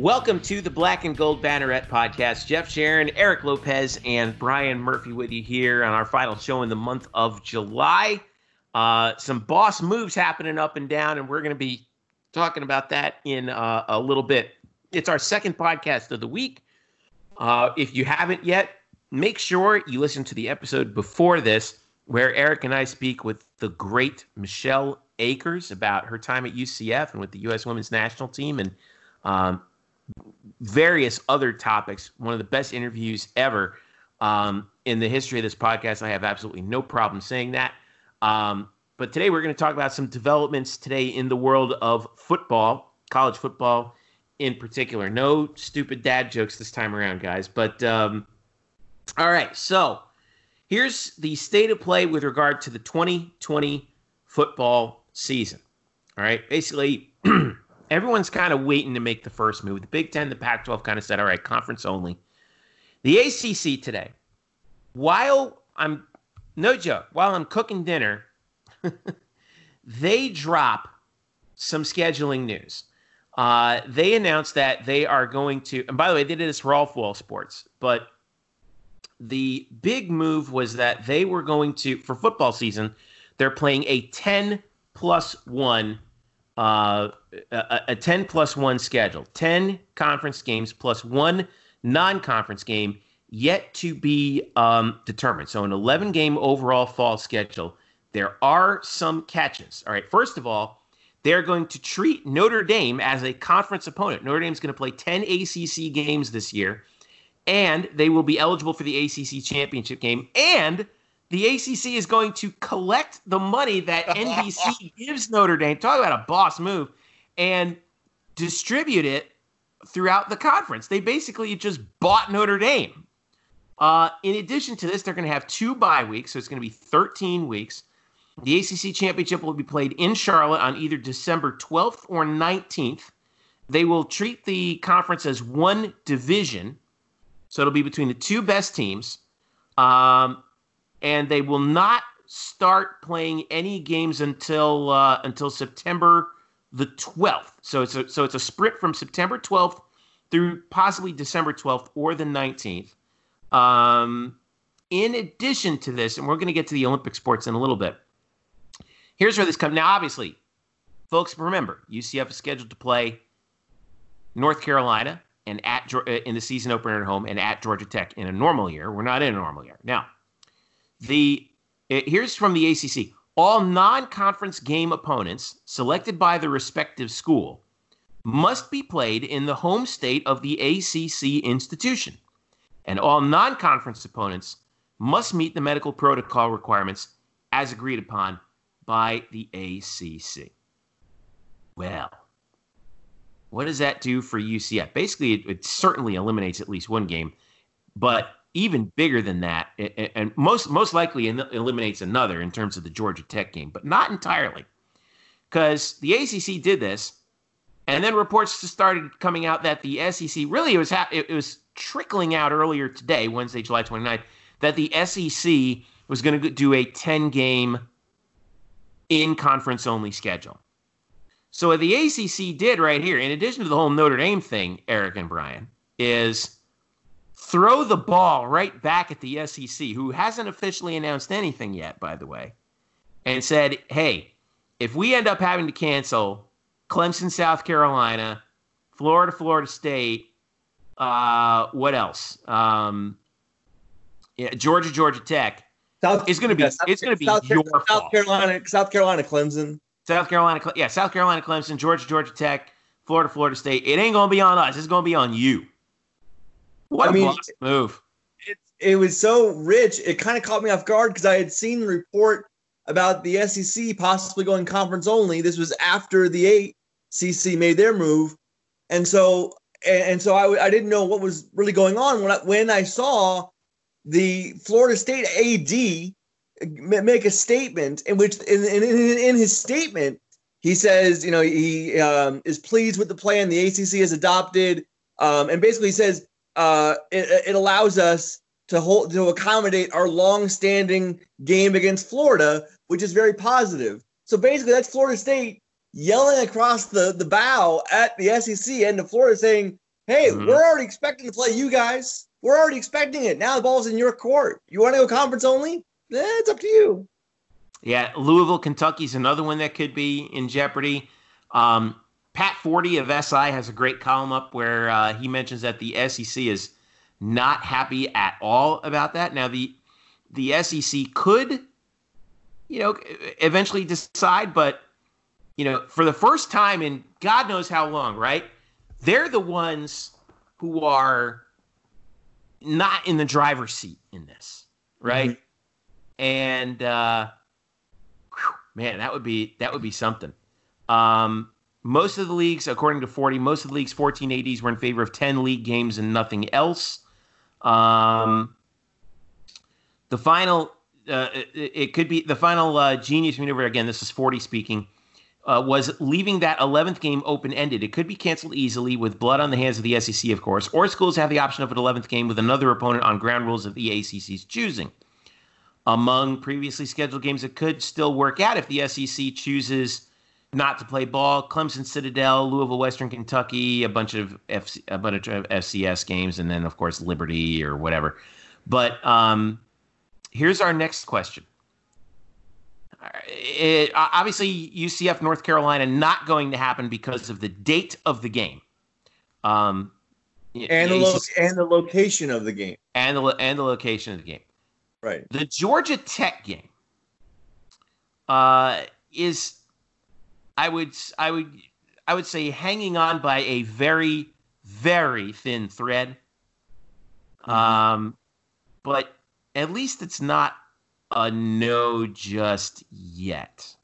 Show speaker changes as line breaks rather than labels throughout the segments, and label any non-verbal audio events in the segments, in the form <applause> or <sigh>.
Welcome to the Black and Gold Banneret podcast. Jeff Sharon, Eric Lopez, and Brian Murphy with you here on our final show in the month of July. Uh, some boss moves happening up and down, and we're going to be talking about that in uh, a little bit. It's our second podcast of the week. Uh, if you haven't yet, make sure you listen to the episode before this, where Eric and I speak with the great Michelle Akers about her time at UCF and with the U.S. Women's National Team and um, various other topics. One of the best interviews ever um, in the history of this podcast. I have absolutely no problem saying that. Um, but today we're going to talk about some developments today in the world of football, college football in particular. No stupid dad jokes this time around, guys. But um, all right, so here's the state of play with regard to the 2020 football season. All right, basically. <clears throat> everyone's kind of waiting to make the first move. The Big Ten, the Pac 12 kind of said, all right, conference only. The ACC today, while I'm, no joke, while I'm cooking dinner, <laughs> they drop some scheduling news. Uh, they announced that they are going to, and by the way, they did this for all fall sports, but the big move was that they were going to, for football season, they're playing a 10 plus 1 uh, a, a 10 plus 1 schedule. 10 conference games plus one non-conference game yet to be um, determined. So an 11 game overall fall schedule. There are some catches. All right first of all they're going to treat notre dame as a conference opponent. Notre dame's going to play 10 acc games this year and they will be eligible for the acc championship game and the ACC is going to collect the money that <laughs> NBC gives Notre Dame. Talk about a boss move and distribute it throughout the conference. They basically just bought Notre Dame. Uh, in addition to this, they're going to have two bye weeks, so it's going to be 13 weeks. The ACC championship will be played in Charlotte on either December 12th or 19th. They will treat the conference as one division, so it'll be between the two best teams. Um, and they will not start playing any games until uh, until September the 12th. So it's a, so it's a sprint from September 12th through possibly December 12th or the 19th. Um, in addition to this, and we're going to get to the Olympic sports in a little bit. Here's where this comes. Now, obviously, folks, remember UCF is scheduled to play North Carolina and at uh, in the season opener at home and at Georgia Tech in a normal year. We're not in a normal year now. The eh, here's from the ACC. All non-conference game opponents selected by the respective school must be played in the home state of the ACC institution, and all non-conference opponents must meet the medical protocol requirements as agreed upon by the ACC. Well, what does that do for UCF? Basically, it, it certainly eliminates at least one game, but even bigger than that, and most most likely eliminates another in terms of the Georgia Tech game, but not entirely, because the ACC did this, and then reports just started coming out that the SEC really it was ha- it was trickling out earlier today, Wednesday, July 29th, that the SEC was going to do a 10 game in conference only schedule. So what the ACC did right here, in addition to the whole Notre Dame thing, Eric and Brian, is throw the ball right back at the SEC, who hasn't officially announced anything yet, by the way, and said, hey, if we end up having to cancel Clemson, South Carolina, Florida, Florida State, uh, what else? Um, yeah, Georgia, Georgia Tech. South, it's going to be yeah, it's going to be South, your
South
fault.
Carolina, South Carolina, Clemson,
South Carolina, yeah, South Carolina, Clemson, Georgia, Georgia Tech, Florida, Florida State. It ain't going to be on us. It's going to be on you. What I a mean, move!
It, it was so rich. It kind of caught me off guard because I had seen the report about the SEC possibly going conference only. This was after the ACC made their move, and so and, so I, I didn't know what was really going on when I, when I saw the Florida State AD make a statement in which in, in, in his statement he says you know he um, is pleased with the plan the ACC has adopted um, and basically says uh, it, it allows us to hold to accommodate our long-standing game against Florida, which is very positive. So basically, that's Florida State yelling across the, the bow at the SEC and to Florida saying, Hey, mm-hmm. we're already expecting to play you guys. We're already expecting it. Now the ball's in your court. You want to go conference only? Eh, it's up to you.
Yeah, Louisville, Kentucky is another one that could be in jeopardy. Um, Pat Forde of SI has a great column up where uh, he mentions that the SEC is not happy at all about that. Now the the SEC could, you know, eventually decide, but you know, for the first time in God knows how long, right? They're the ones who are not in the driver's seat in this, right? Mm-hmm. And uh, whew, man, that would be that would be something. Um, most of the leagues, according to Forde, most of the league's 14 ADs were in favor of 10 league games and nothing else. Um, the final, uh, it, it, could be the final uh, genius maneuver. Again, this is Forde speaking uh, was leaving that 11th game open ended. It could be canceled easily with blood on the hands of the SEC, of course, or schools have the option of an 11th game with another opponent on ground rules of the ACC's choosing. Among previously scheduled games, it could still work out if the SEC chooses not to play ball. Clemson, Citadel, Louisville, Western Kentucky, a bunch of FC, a bunch of FCS games, and then of course Liberty or whatever. But um, here's our next question: it, obviously UCF North Carolina not going to happen because of the date of the game. Um,
and the lo- and the location of the game.
And the and the location of the game.
Right.
The Georgia Tech game uh, is I would I would I would say hanging on by a very very thin thread. Mm-hmm. Um, but at least it's not a no just yet.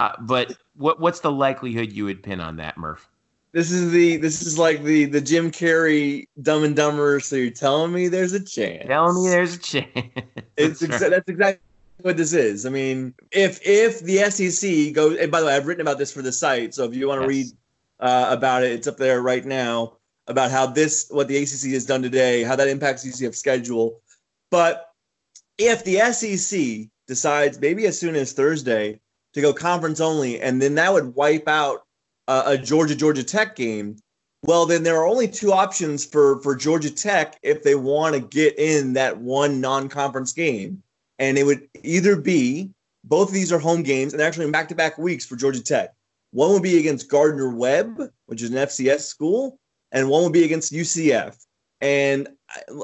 Uh, but what what's the likelihood you would pin on that, Murph?
This is the this is like the the Jim Carrey Dumb and Dumber. So you're telling me there's a chance?
Telling me there's a chance.
it's <laughs> exa- that's exactly what this is. I mean, if if the SEC goes, and by the way, I've written about this for the site. So if you want to yes. read uh, about it, it's up there right now about how this what the ACC has done today, how that impacts UCF schedule. But if the SEC decides maybe as soon as Thursday to go conference only, and then that would wipe out uh, a Georgia Georgia Tech game. Well, then there are only two options for for Georgia Tech if they want to get in that one non-conference game, and it would either be both of these are home games and actually in back-to-back weeks for Georgia Tech. One would be against Gardner Webb, which is an FCS school, and one would be against UCF. And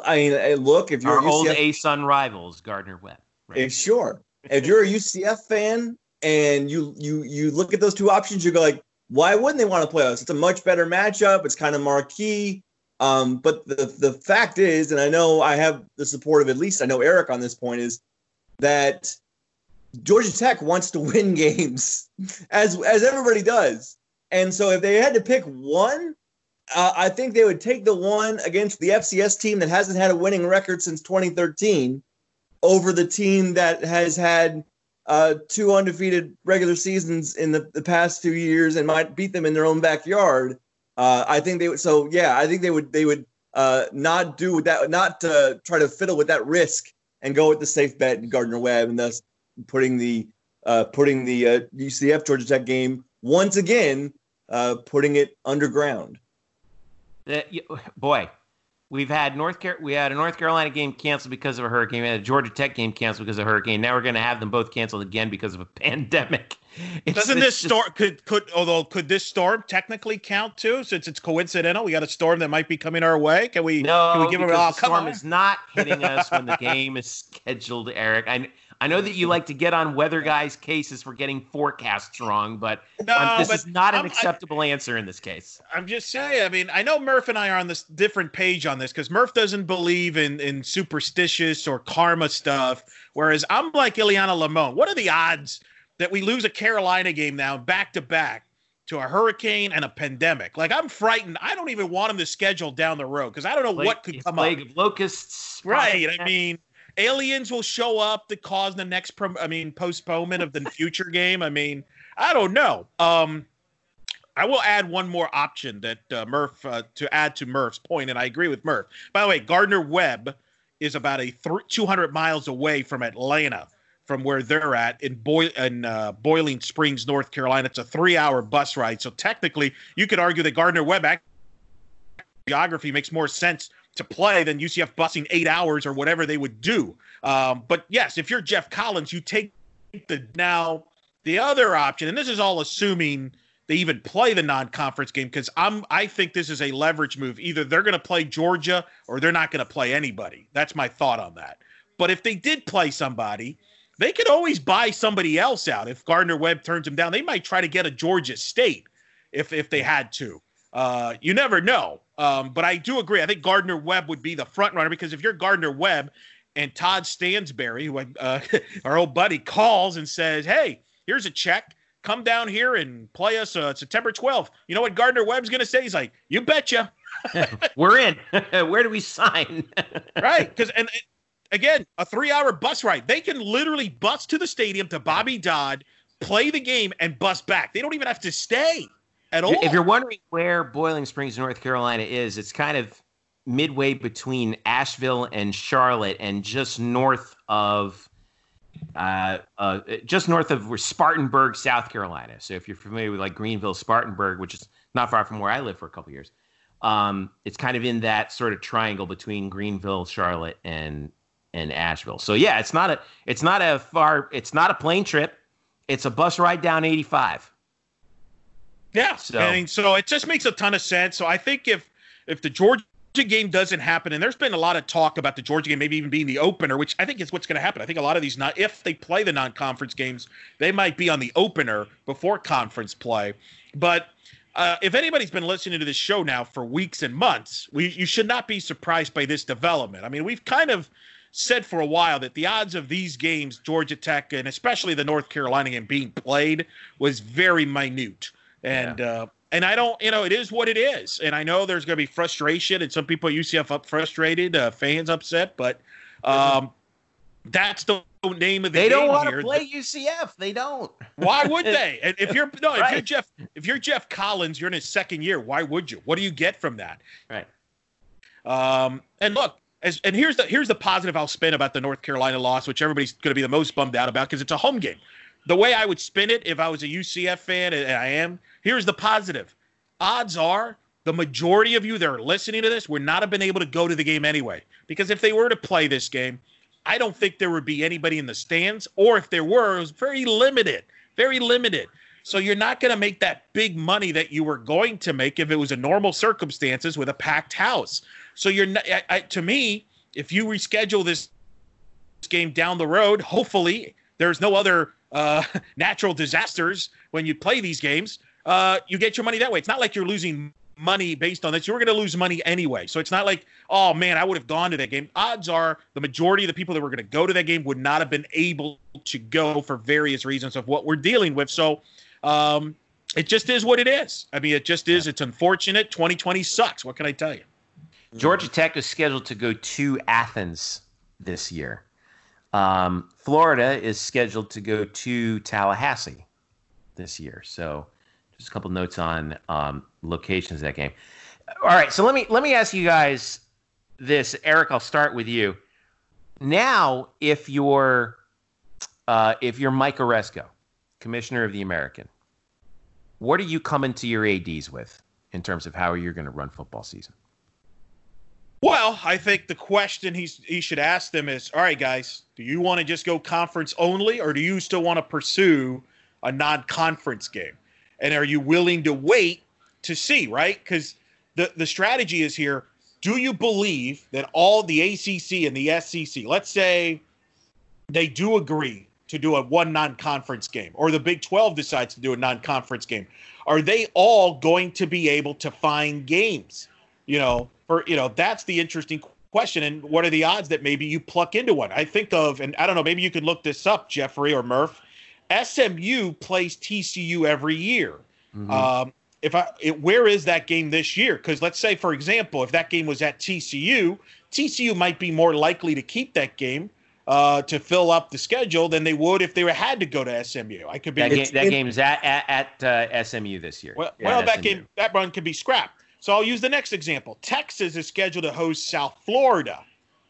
I mean, look, if you're
our old ASUN rivals, Gardner Webb.
Right? Sure. if you're a UCF fan and you you you look at those two options, you go like, why wouldn't they want to play us? It's a much better matchup. It's kind of marquee. Um, but the the fact is, and I know I have the support of at least I know Eric on this point is that Georgia Tech wants to win <laughs> games, as as everybody does. And so if they had to pick one, uh, I think they would take the one against the FCS team that hasn't had a winning record since 2013 over the team that has had uh, two undefeated regular seasons in the, the past two years and might beat them in their own backyard. Uh, I think they would. So yeah, I think they would. They would uh, not do that. Not try to fiddle with that risk and go with the safe bet Gardner Webb, and thus putting the uh, putting the UCF uh, Georgia Tech game once again, putting it underground.
Boy, we've had North Car- we had a North Carolina game canceled because of a hurricane. We had a Georgia Tech game canceled because of a hurricane. Now we're going to have them both canceled again because of a <laughs> pandemic. It's-
Doesn't
it's
this
just-
storm could could although could this storm technically count too since it's coincidental? We got a storm that might be coming our way. Can we?
No,
can we give it? Oh,
the storm
on.
is not hitting us when the <laughs> game is scheduled, Eric. I I know that you like to get on weather guys' cases for getting forecasts wrong, but
No,
um, this
but
is not an
I'm- I-
acceptable answer in this case.
I'm just saying. I mean, I know Murph and I are on this different page on this because Murph doesn't believe in in superstitious or karma stuff, whereas I'm like Ileana Lamone. What are the odds that we lose a Carolina game now back to back to a hurricane and a pandemic? Like I'm frightened. I don't even want them to schedule down the road because I don't know
Plague-
what could come
plague
up.
of locusts.
Right. I mean, aliens will show up to cause the next, prom- I mean, postponement of the <laughs> future game. I mean, I don't know. Um, I will add one more option that uh, Murph uh, to add to Murph's point, and I agree with Murph. By the way, Gardner Webb is about a th- 200 miles away from Atlanta, from where they're at in, Boy- in uh, Boiling Springs, North Carolina. It's a three-hour bus ride, so technically, you could argue that Gardner Webb act- geography makes more sense to play than UCF busing eight hours or whatever they would do. Um, but yes, if you're Geoff Collins, you take the now the other option, and this is all assuming they even play the non-conference game because I'm I think this is a leverage move. Either they're going to play Georgia or they're not going to play anybody. That's my thought on that. But if they did play somebody, they could always buy somebody else out. If Gardner Webb turns them down, they might try to get a Georgia State if if they had to. Uh, you never know. Um, but I do agree. I think Gardner Webb would be the front runner because if you're Gardner Webb and Todd Stansbury, who uh, <laughs> our old buddy calls and says, "Hey, here's a check. Come down here and play us uh, September 12th." You know what Gardner Webb's going to say? He's like, "You betcha." <laughs>
We're in. <laughs> Where do we sign?
right? Because and, and again, a three-hour bus ride. They can literally bus to the stadium to Bobby Dodd, play the game, and bus back. They don't even have to stay at all.
If you're wondering where Boiling Springs, North Carolina is, it's kind of midway between Asheville and Charlotte, and just north of, uh, uh, just north of where Spartanburg, South Carolina. So if you're familiar with like Greenville, Spartanburg, which is not far from where I lived for a couple years, um, it's kind of in that sort of triangle between Greenville, Charlotte, and and Asheville. So yeah, it's not a it's not a far it's not a plane trip. It's a bus ride down 85.
Yeah.
So-
mean, so it just makes a ton of sense. So I think if if the Georgia game doesn't happen, and there's been a lot of talk about the Georgia game maybe even being the opener, which I think is what's going to happen. I think a lot of these not if they play the non-conference games, they might be on the opener before conference play. But uh, if anybody's been listening to this show now for weeks and months, we you should not be surprised by this development. I mean, we've kind of said for a while that the odds of these games, Georgia Tech and especially the North Carolina game being played, was very minute. And uh, and I don't, you know, it is what it is. And I know there's going to be frustration, and some people at UCF up frustrated, uh, fans upset, but um, that's the name of the game.
They don't want
here.
to play UCF. They don't.
Why would <laughs> they? And if you're no, if you're Geoff, if you're Geoff Collins, you're in his second year. Why would you? What do you get from that?
Right.
Um, and look, as and here's the here's the positive I'll spin about the North Carolina loss, which everybody's going to be the most bummed out about because it's a home game. The way I would spin it if I was a UCF fan, and I am, here's the positive. Odds are the majority of you that are listening to this would not have been able to go to the game anyway. Because if they were to play this game, I don't think there would be anybody in the stands, or if there were, it was very limited, very limited. So you're not going to make that big money that you were going to make if it was a normal circumstances with a packed house. So you're not, I, I, to me, if you reschedule this game down the road, hopefully there's no other uh, <laughs> natural disasters when you play these games. Uh, you get your money that way. It's not like you're losing money based on this. You're going to lose money anyway. So it's not like, oh man, I would have gone to that game. Odds are the majority of the people that were going to go to that game would not have been able to go for various reasons of what we're dealing with. So um, it just is what it is. I mean, it just is. It's unfortunate. 2020 sucks. What can I tell you?
Georgia Tech is scheduled to go to Athens this year. Um, Florida is scheduled to go to Tallahassee this year. So, just a couple notes on um, locations of that game. All right, so let me let me ask you guys this, Eric. I'll start with you. Now, if you're uh, if you're Mike Aresco, commissioner of the American, what are you coming to your ads with in terms of how you're going to run football season?
Well, I think the question he's he should ask them is, all right, guys, do you want to just go conference only, or do you still want to pursue a non-conference game? And are you willing to wait to see, right? Because the, the strategy is here. Do you believe that all the ACC and the SEC, let's say they do agree to do a one non-conference game or the Big 12 decides to do a non-conference game, are they all going to be able to find games? You know, for you know, that's the interesting question. And what are the odds that maybe you pluck into one? I think of, and I don't know, maybe you could look this up, Jeffrey or Murph. SMU plays TCU every year. Mm-hmm. Um, if I, it, where is that game this year? Because let's say, for example, if that game was at TCU, TCU might be more likely to keep that game uh, to fill up the schedule than they would if they had to go to SMU. I could be
that, game, that game's at at, at uh, SMU this year.
Well, yeah, well that SMU. game that run could be scrapped. So I'll use the next example. Texas is scheduled to host South Florida.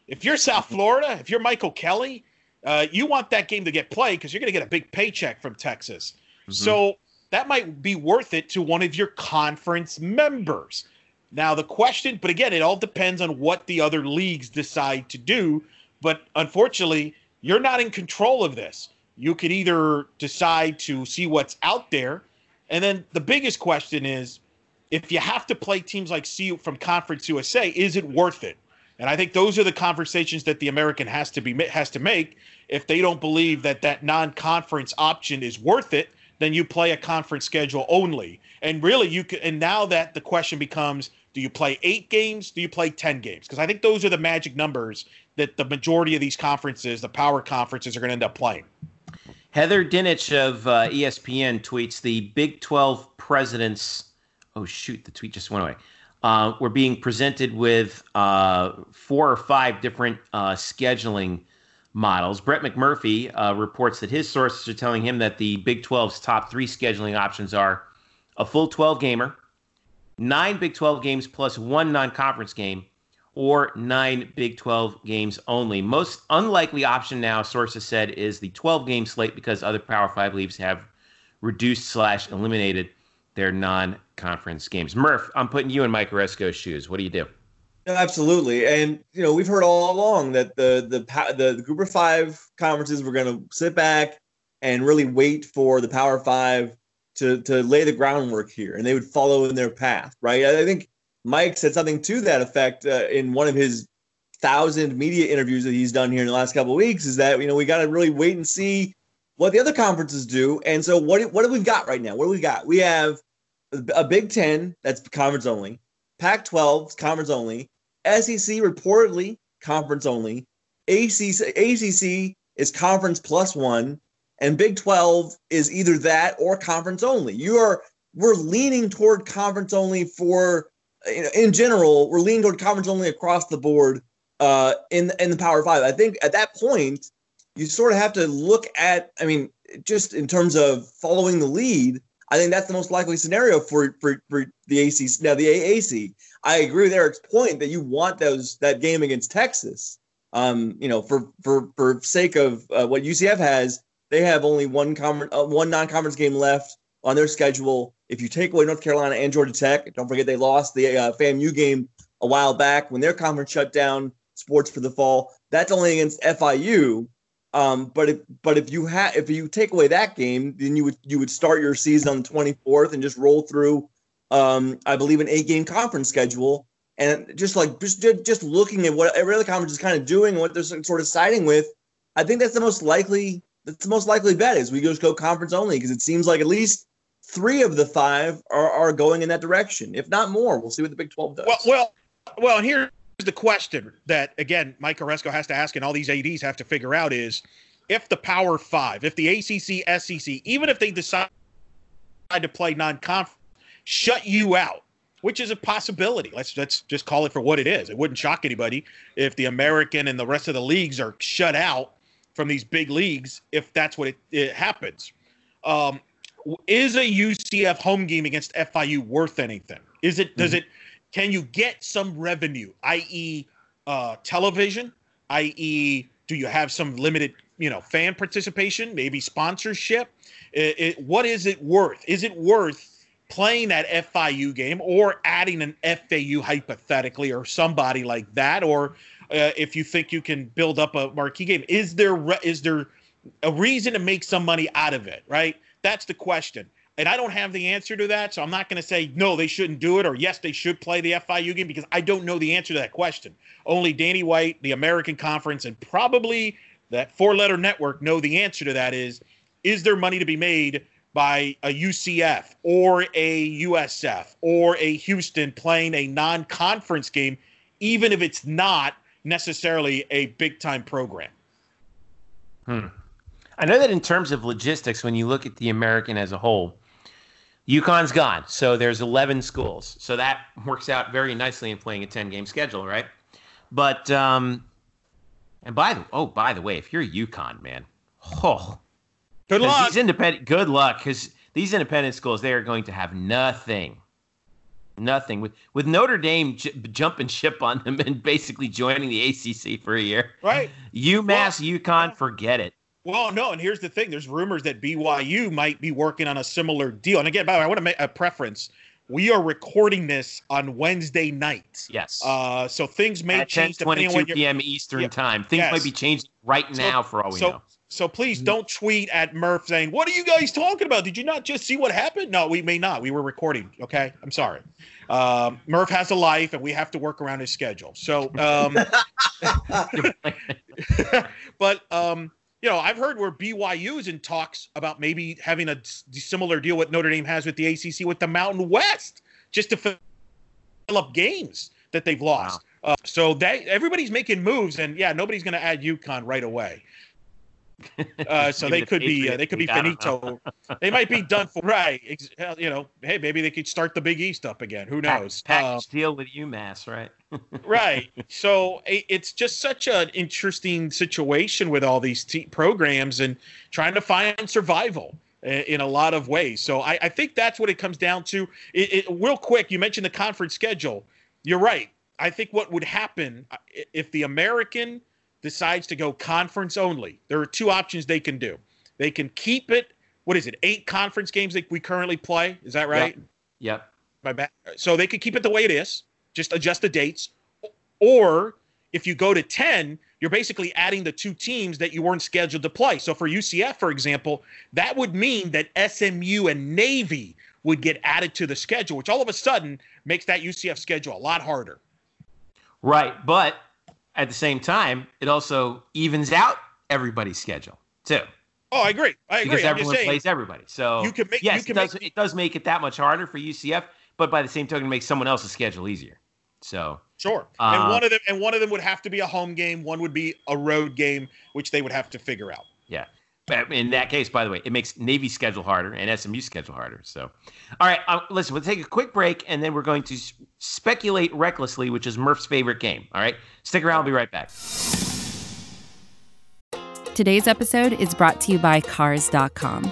If you're South Florida, if you're Michael Kelly, uh, you want that game to get played because you're going to get a big paycheck from Texas. Mm-hmm. So that might be worth it to one of your conference members. Now, the question, but again, it all depends on what the other leagues decide to do. But unfortunately, you're not in control of this. You could either decide to see what's out there. And then the biggest question is if you have to play teams like CU from Conference USA, is it worth it? And I think those are the conversations that the American has to be has to make. If they don't believe that that non-conference option is worth it, then you play a conference schedule only. And really, you can. And now that the question becomes, do you play eight games? Do you play ten games? Because I think those are the magic numbers that the majority of these conferences, the power conferences, are going to end up playing.
Heather Dinich of uh, ESPN tweets the Big 12 presidents oh shoot, the tweet just went away. Uh, we're being presented with uh, four or five different uh, scheduling models. Brett McMurphy uh, reports that his sources are telling him that the Big 12's top three scheduling options are a full 12 gamer, nine Big 12 games plus one non conference game, or nine Big 12 games only. Most unlikely option now, sources said, is the 12 game slate because other Power Five leagues have reduced slash eliminated their non-conference games. Murph, I'm putting you in Mike Aresco's shoes. What do you do?
Absolutely, and you know we've heard all along that the the the, the Group of Five conferences were going to sit back and really wait for the Power Five to to lay the groundwork here, and they would follow in their path, right? I think Mike said something to that effect uh, in one of his thousand media interviews that he's done here in the last couple of weeks. Is that you know we got to really wait and see what the other conferences do, and so what what have we got right now? What do we got? We have a Big Ten that's conference only, Pac 12 conference only, SEC reportedly conference only, ACC, ACC is conference plus one, and Big 12 is either that or conference only. You are we're leaning toward conference only for in general. We're leaning toward conference only across the board uh, in in the Power Five. I think at that point you sort of have to look at. I mean, just in terms of following the lead I think that's the most likely scenario for for, for the ACC. Now the AAC, I agree with Eric's point that you want those that game against Texas. Um, you know, for for for sake of uh, what UCF has, they have only one conference, uh, one non-conference game left on their schedule. If you take away North Carolina and Georgia Tech, don't forget they lost the uh, FAMU game a while back when their conference shut down sports for the fall. That's only against FIU. Um, but if but if you have if you take away that game, then you would you would start your season on the 24th and just roll through um, I believe an eight game conference schedule. And just like just just looking at what every other conference is kind of doing and what they're sort of siding with, I think that's the most likely that's the most likely bet is we just go conference only because it seems like at least three of the five are, are going in that direction, if not more. We'll see what the Big 12 does.
Well, well, well, here the question that again Mike Aresco has to ask, and all these ads have to figure out is if the Power Five, if the ACC, SEC, even if they decide to play non-conference, shut you out, which is a possibility. Let's let's just call it for what it is. It wouldn't shock anybody if the American and the rest of the leagues are shut out from these big leagues if that's what it, it happens. Um, is a UCF home game against FIU worth anything? Is it? Does mm-hmm. it? Can you get some revenue, i.e., uh, television, i.e., do you have some limited, you know, fan participation, maybe sponsorship? It, it, what is it worth? Is it worth playing that FIU game or adding an FAU hypothetically or somebody like that? Or uh, if you think you can build up a marquee game, is there is there a reason to make some money out of it? Right? that's the question. And I don't have the answer to that, so I'm not going to say no, they shouldn't do it, or yes, they should play the FIU game because I don't know the answer to that question. Only Danny White, the American Conference, and probably that four-letter network know the answer to that. Is is there money to be made by a UCF or a USF or a Houston playing a non-conference game, even if it's not necessarily a big-time program?
Hmm. I know that in terms of logistics, when you look at the American as a whole, UConn's gone. So there's 11 schools. So that works out very nicely in playing a 10 game schedule, right? But, um, and by the, oh, by the way, if you're UConn, man, oh,
good luck.
These independent, good luck. Cause these independent schools, they are going to have nothing, nothing with, with Notre Dame j- jumping ship on them <laughs> and basically joining the ACC for a year.
Right.
UMass, well, UConn, forget it.
Well, no, and here's the thing: there's rumors that BYU might be working on a similar deal. And again, by the way, I want to make a preference. We are recording this on Wednesday night.
Yes.
Uh, so things may
At
change
10, 22 p.m. Eastern yeah. time. Things yes. might be changing right so, now for all we
so,
know.
So please don't tweet at Murph saying, "What are you guys talking about? Did you not just see what happened?" No, we may not. We were recording. Okay, I'm sorry. Um, Murph has a life, and we have to work around his schedule. So, um, <laughs> <laughs> but um, you know, I've heard where BYU is in talks about maybe having a similar deal what Notre Dame has with the ACC with the Mountain West, just to fill up games that they've lost. Wow. Uh, so that everybody's making moves, and yeah, nobody's going to add UConn right away. Uh, so <laughs> they could be uh, they could be finito. they might be done for right. You know, hey, maybe they could start the Big East up again. Who knows?
Package uh, deal with UMass, right? <laughs>
right. So it's just such an interesting situation with all these programs and trying to find survival in a lot of ways. So I, I think that's what it comes down to. It, it, real quick, you mentioned the conference schedule. You're right. I think what would happen uh, if the American decides to go conference only, there are two options they can do. They can keep it. What is it? Eight conference games that we currently play. Is that right?
Yep.
yep. So they could keep it the way it is. Just adjust the dates. Or if you go to ten, you're basically adding the two teams that you weren't scheduled to play. So for UCF, for example, that would mean that SMU and Navy would get added to the schedule, which all of a sudden makes that UCF schedule a lot harder.
Right, but at the same time, it also evens out everybody's schedule too.
Oh, I agree. I agree.
Because everyone saying, plays everybody. So
you can make,
yes,
can
it, does,
make,
it does make it that much harder for UCF, but by the same token, it makes someone else's schedule easier. So
sure. Uh, and one of them and one of them would have to be a home game. One would be a road game, which they would have to figure out.
Yeah. In that case, by the way, it makes Navy schedule harder and SMU schedule harder. So, all right, uh, listen, we'll take a quick break and then we're going to speculate recklessly, which is Murph's favorite game. All right, stick around. I'll be right back.
Today's episode is brought to you by Cars.com.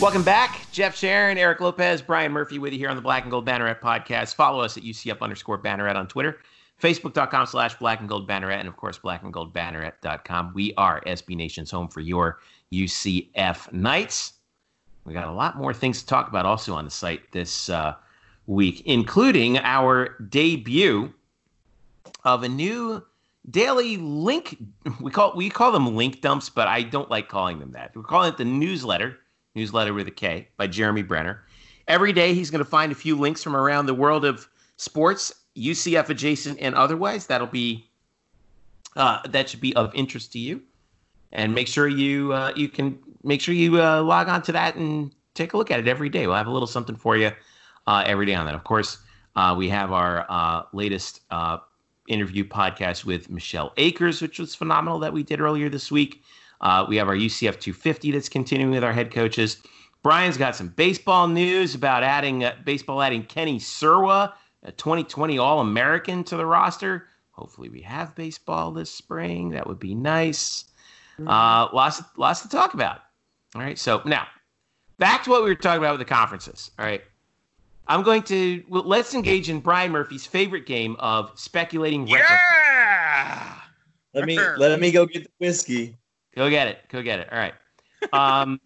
Welcome back. Jeff Sharon, Eric Lopez, Brian Murphy with you here on the Black and Gold Banneret podcast. Follow us at UCF underscore Banneret on Twitter, Facebook.com slash Black and Gold Banneret, and of course, Black and Gold Banneret.com. We are SB Nation's home for your UCF Knights. We got a lot more things to talk about also on the site this uh, week, including our debut of a new daily link. We call we call them link dumps, but I don't like calling them that. We're calling it the newsletter newsletter with a K by Jeremy Brenner. Every day, he's going to find a few links from around the world of sports, UCF adjacent and otherwise. That'll be uh, that should be of interest to you, and make sure you uh, you can make sure you uh, log on to that and take a look at it every day. We'll have a little something for you uh, every day on that. Of course, uh, we have our uh, latest interview podcast with Michelle Akers, which was phenomenal that we did earlier this week. Uh, we have our UCF 250 that's continuing with our head coaches. Brian's got some baseball news about adding uh, baseball adding Kenny Sirwa, a 2020 All American, to the roster. Hopefully, we have baseball this spring. That would be nice. Mm-hmm. Uh, lots, lots to talk about. All right. So now back to what we were talking about with the conferences. All right. I'm going to well, let's engage in Brian Murphy's favorite game of speculating record.
Yeah.
Let me let me go get the whiskey.
Go get it. Go get it. All right. Um,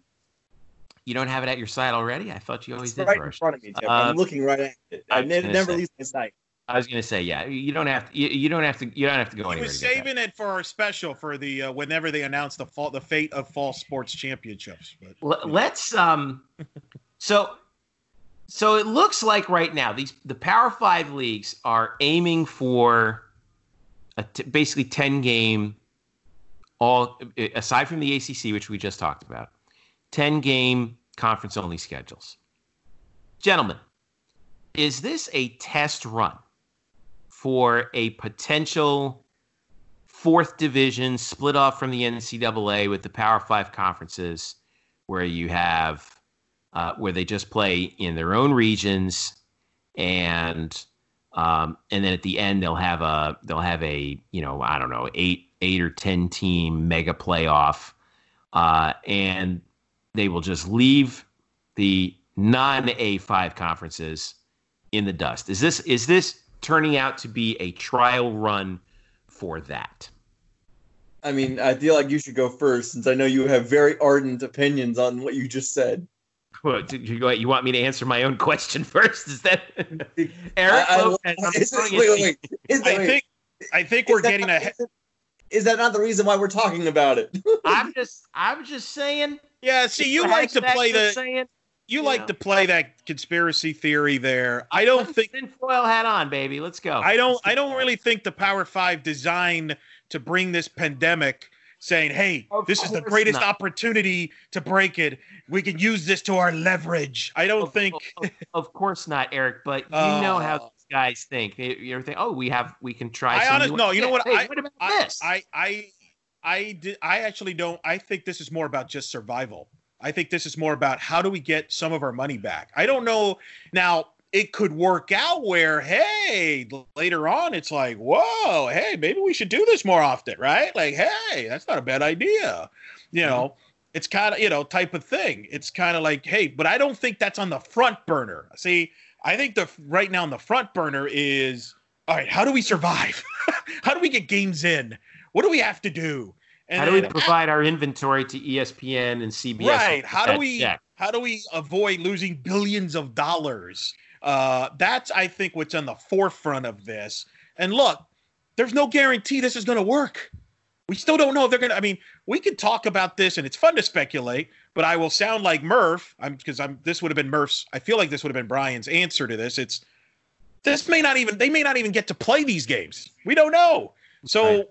<laughs> you don't have it at your side already? I thought you always
It's
did.
right in front of me, Jeff.
Uh,
I'm looking right at it.
I
I ne- never
say.
leaves my sight.
I was going to say, yeah. You don't have to. You, you don't have to. You don't have to go
He
anywhere.
was
to get that.
saving it for our special for the uh, whenever they announce the fall, the fate of fall sports championships. But
L- let's um so so it looks like right now these the power five leagues are aiming for a t- basically 10 game all aside from the acc which we just talked about 10 game conference only schedules. Gentlemen is this a test run for a potential fourth division split off from the ncaa with the power five conferences where you have uh, where they just play in their own regions and um, and then at the end they'll have a they'll have a you know I don't know eight eight or ten team mega playoff uh, and they will just leave the non A5 conferences in the dust. Is this is this turning out to be a trial run for that?
I mean, I feel like you should go first since I know you have very ardent opinions on what you just said.
What, you, want me to answer my own question <laughs> first? Is that Eric
I- I-
Lopez? I'm
is <laughs> wait, wait, wait. Is
I think I think we're
that
getting ahead.
Is, that not the reason why we're talking about it? <laughs>
I'm just I'm just saying.
Yeah, see, you like to play
just
the
saying.
you
you
like
know.
to play that conspiracy theory there. I don't think
tinfoil hat on, baby. Let's go.
I don't I don't really think the Power Five designed to bring this pandemic saying, hey,
Of
this is the greatest
not.
opportunity to break it. We can use this to our leverage. I don't
Of-
think
Of, of course not, Eric. But you uh, know how these guys think. They, you ever think, oh, we have we can try.
I
some
honest-
new
no, you know what?
Hey,
I-
what about
I,
this?
I I I did I actually don't I think this is more about just survival. I think this is more about how do we get some of our money back. I don't know now it could work out where hey later on it's like whoa hey maybe we should do this more often right like hey that's not a bad idea you mm-hmm. know it's kind of you know type of thing it's kind of like hey but i don't think that's on the front burner see i think the right now on the front burner is all right how do we survive? <laughs> How do we get games in? What do we have to do? And
how do we
then-
provide our inventory to ESPN and CBS?
right. how do we
check?
how do we avoid losing billions of dollars? Uh that's i think what's on the forefront of this. And look there's no guarantee this is going to work we still don't know if they're going to i mean we could talk about this and it's fun to speculate but i will sound like murph i'm because i'm this would have been murph's i feel like this would have been brian's answer to this it's this may not even they may not even get to play these games we don't know so
Right.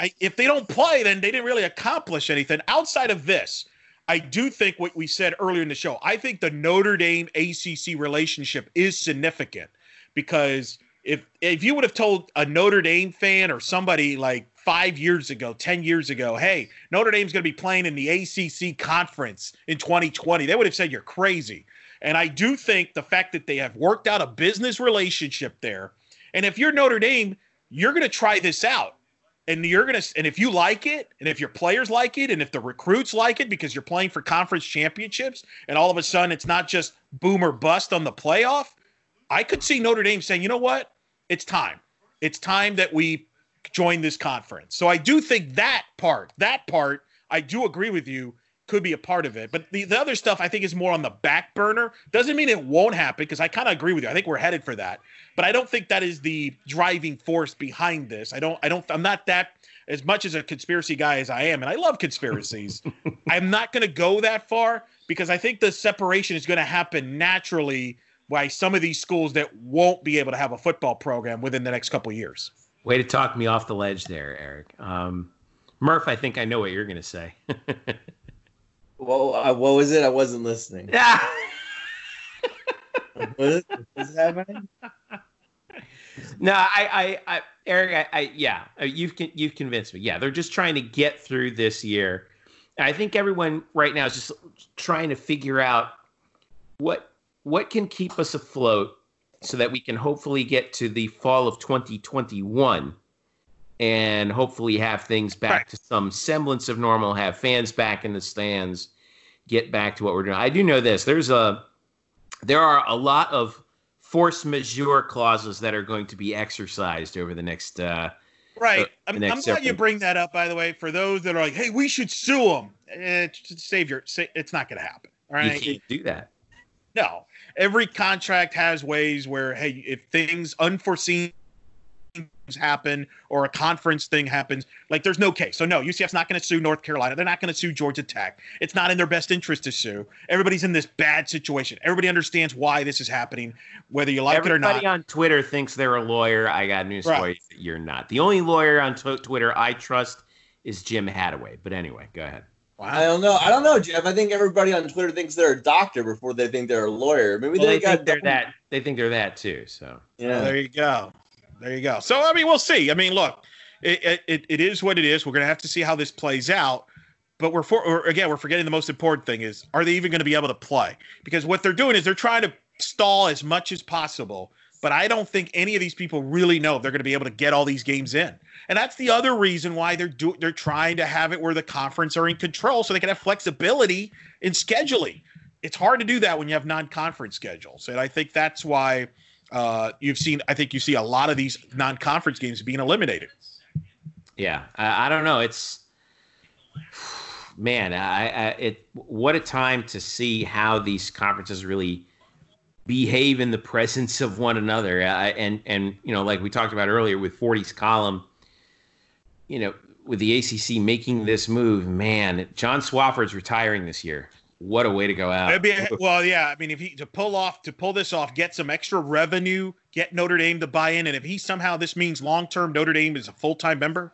I, if they don't play then they didn't really accomplish anything outside of this I do think what we said earlier in the show. I think the Notre Dame ACC relationship is significant because if if you would have told a Notre Dame fan or somebody like five years ago, ten years ago, hey, Notre Dame's going to be playing in the ACC conference in 2020, they would have said you're crazy. And I do think the fact that they have worked out a business relationship there, and if you're Notre Dame, you're going to try this out. And you're gonna and if you like it and if your players like it and if the recruits like it because you're playing for conference championships and all of a sudden it's not just boom or bust on the playoff i could see notre dame saying you know what? It's time. It's time that we join this conference so i do think that part that part i do agree with you could be a part of it but the, the other stuff i think is more on the back burner doesn't mean it won't happen because i kind of agree with you i think we're headed for that but I don't think that is the driving force behind this. I don't I don't I'm not that as much as a conspiracy guy as I am and I love conspiracies. <laughs> I'm not going to go that far because I think the separation is going to happen naturally by some of these schools that won't be able to have a football program within the next couple of years.
Way to talk me off the ledge there, Eric. Um, Murph, I think I know what you're going to say. <laughs>
Well, uh, what was it? I wasn't listening.
yeah. <laughs>
What is, happening?
No, I, I, I Eric, I, I yeah, uh, you've you've convinced me. Yeah, they're just trying to get through this year. I think everyone right now is just trying to figure out what what can keep us afloat so that we can hopefully get to the fall of 2021 and hopefully have things back
Right.
to some semblance of normal, have fans back in the stands, get back to what we're doing. I do know this. There's a there are a lot of force majeure clauses that are going to be exercised over the next uh,
Right. I'm, I'm glad you bring that up. By the way, for those that are like, "Hey, we should sue them," it's save your. It's not going to happen. All right.
You can't do that.
No. Every contract has ways where, hey, if things unforeseen happen or a conference thing happens, like there's no case. So no, UCF's not going to sue North Carolina. They're not going to sue Georgia Tech. It's not in their best interest to sue. Everybody's in this bad situation. Everybody understands why this is happening, whether you like
Everybody
it or not.
Everybody on Twitter thinks they're a lawyer. I got news right. for you. You're not. The only lawyer on t- Twitter I trust is Jim Hadaway. But anyway, go ahead.
Wow. I don't know. I don't know, Jeff. I think everybody on Twitter thinks they're a doctor before they think they're a lawyer. Maybe
well,
they,
they think they're that. They think they're that too. So
yeah, well, there you go. There you go. So I mean, we'll see. I mean, look, it it, it is what it is. We're gonna have to see how this plays out. But we're for or again, we're forgetting the most important thing is are they even going to be able to play? Because what they're doing is they're trying to stall as much as possible. But I don't think any of these people really know if they're going to be able to get all these games in. And that's the other reason why they're do they're trying to have it where the conference are in control so they can have flexibility in scheduling. It's hard to do that when you have non-conference schedules. And I think that's why uh, you've seen, I think you see a lot of these non-conference games being eliminated.
Yeah, I, I don't know. It's <sighs> man, I, I, it what a time to see how these conferences really behave in the presence of one another. I, and and you know, like we talked about earlier with 40's column, you know, with the ACC making this move, man, John Swofford's retiring this year what a way to go out.
Be, well, yeah. I mean, if he to pull off to pull this off, get some extra revenue, get Notre Dame to buy in, and if he somehow this means long term Notre Dame is a full time member,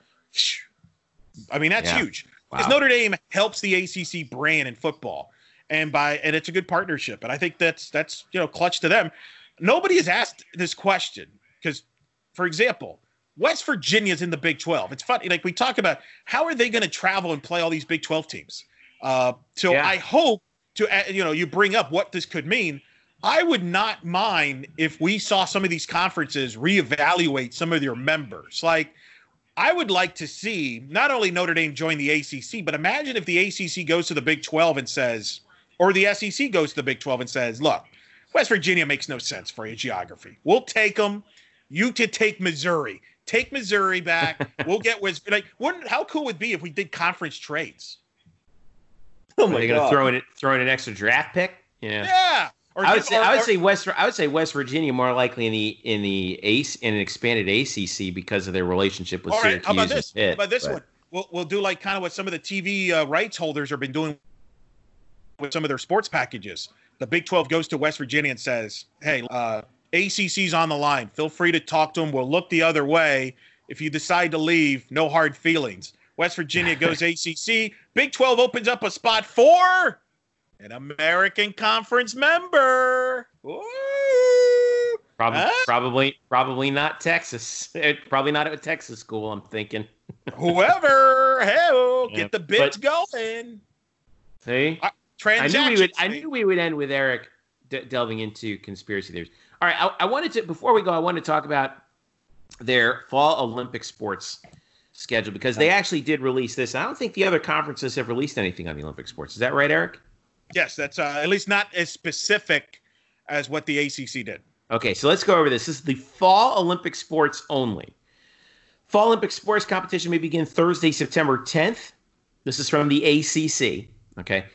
I mean that's yeah. huge because wow. Notre Dame helps the ACC brand in football, and by and it's a good partnership, and I think that's that's you know clutch to them. Nobody has asked this question because, for example, West Virginia's in the Big Twelve. It's funny, like we talk about how are they going to travel and play all these Big Twelve teams uh, so yeah. I hope to, uh, you know, you bring up what this could mean. I would not mind if we saw some of these conferences reevaluate some of their members. Like, I would like to see not only Notre Dame join the ACC, but imagine if the ACC goes to the Big 12 and says, or the SEC goes to the Big 12 and says, look, West Virginia makes no sense for your geography. We'll take them. You could take Missouri. Take Missouri back. <laughs> we'll get West. Like, wouldn't how cool would it be if we did conference trades?
Oh my Are they going to throw in throw in an extra draft pick?
Yeah. Yeah.
Or I would say or, I would or, say West I would say West Virginia more likely in the in the ace in an expanded ACC because of their relationship with all right,
Syracuse. How about this? Pitt, how about this but. one? We'll we'll do like kind of what some of the TV uh, rights holders have been doing with some of their sports packages. The Big 12 goes to West Virginia and says, "Hey, uh, ACC's on the line. Feel free to talk to them. We'll look the other way. If you decide to leave, no hard feelings." West Virginia <laughs> goes ACC. Big 12 opens up a spot for an American Conference member.
Probably, huh? probably, probably not Texas. <laughs> probably not at a Texas school. I'm thinking. <laughs>
Whoever, hell, get yeah, the bids but, going.
See, uh, I knew we would. I knew we would end with Eric de- delving into conspiracy theories. All right, I, I wanted to before we go. I wanted to talk about their fall Olympic sports schedule because they actually did release this. I don't think the other conferences have released anything on the Olympic sports. Is that right, Eric?
Yes, that's uh, at least not as specific as what the ACC did.
Okay, so let's go over this. This is the fall Olympic sports only. Fall Olympic sports competition may begin Thursday, September 10th. This is from the ACC. Okay.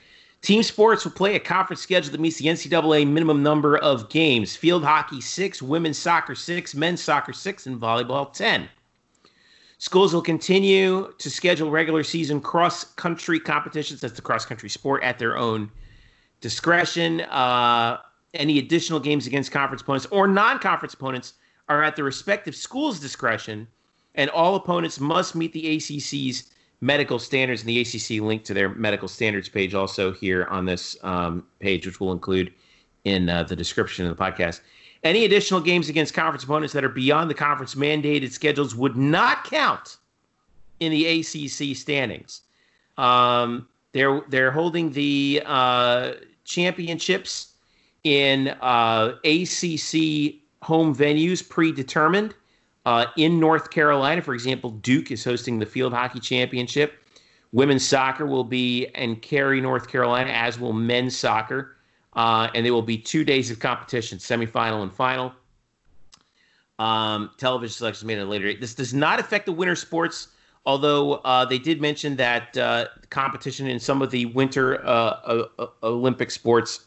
Team sports will play a conference schedule that meets the NCAA minimum number of games field hockey, six, women's soccer, six, men's soccer, six, and volleyball, 10. Schools will continue to schedule regular season cross country competitions. That's the cross country sport at their own discretion. Uh, any additional games against conference opponents or non conference opponents are at the respective school's discretion, and all opponents must meet the ACC's medical standards. And the ACC link to their medical standards page also here on this um, page, which we'll include in uh, the description of the podcast. Any additional games against conference opponents that are beyond the conference mandated schedules would not count in the ACC standings. Um, they're they're holding the uh, championships in uh, ACC home venues predetermined. Uh, in North Carolina, for example, Duke is hosting the field hockey championship, Women's soccer will be in Cary, North Carolina, as will men's soccer. Uh, and there will be two days of competition, semifinal and final. Um, television selection made at a later date. This does not affect the winter sports, although uh, they did mention that uh, competition in some of the winter uh, Olympic sports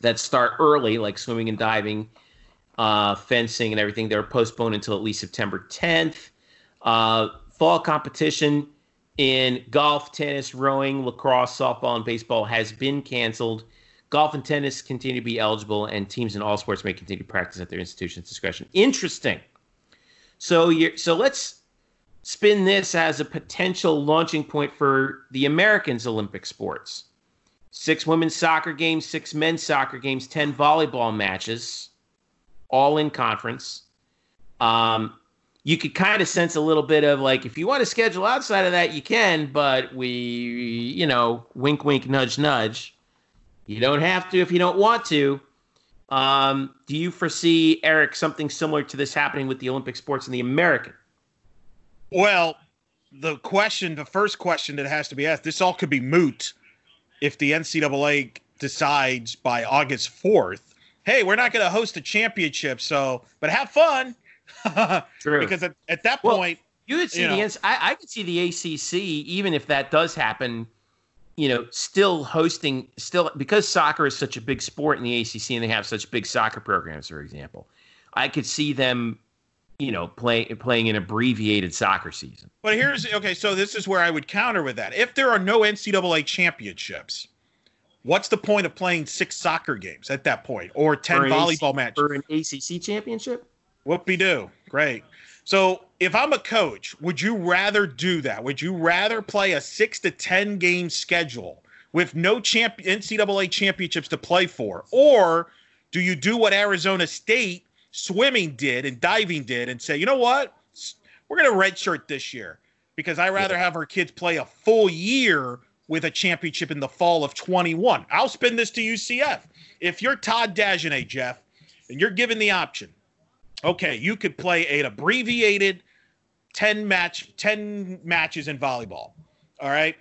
that start early, like swimming and diving, uh, fencing, and everything, they're postponed until at least September 10th. Uh, fall competition in golf, tennis, rowing, lacrosse, softball, and baseball has been canceled. Golf and tennis continue to be eligible, and teams in all sports may continue to practice at their institution's discretion. Interesting. So you so let's spin this as a potential launching point for the Americans' Olympic sports. Six women's soccer games, six men's soccer games, ten volleyball matches, all in conference. Um, you could kind of sense a little bit of like if you want to schedule outside of that you can but we you know wink wink nudge nudge. You don't have to if you don't want to. Um, do you foresee eric something similar to this happening with the olympic sports and the american?
Well the question the first question that has to be asked this all could be moot if the ncaa decides by august 4th hey we're not going to host a championship so but have fun <laughs>
True.
because at, at that
Well,
point,
You could see
You
the
know.
NC I, I could see the ACC even if that does happen. You know, still hosting, still because soccer is such a big sport in the ACC and they have such big soccer programs, for example. I could see them, you know, play, playing an abbreviated soccer season.
but here's okay. So this is where I would counter with that. If there are no NCAA championships, what's the point of playing six soccer games at that point or ten
For
volleyball
AC
matches?
for an ACC championship.
Whoopie doo. Great. So if I'm a coach, would you rather do that? Would you rather play a six to 10 game schedule with no champ- NCAA championships to play for? Or do you do what Arizona State swimming did and diving did and say, you know what? We're going to redshirt this year because I'd rather have our kids play a full year with a championship in the fall of 21. I'll spin this to UCF. If you're Todd Dagenais, Jeff, and you're given the option, okay, you could play an abbreviated 10 match 10 matches in volleyball. All right?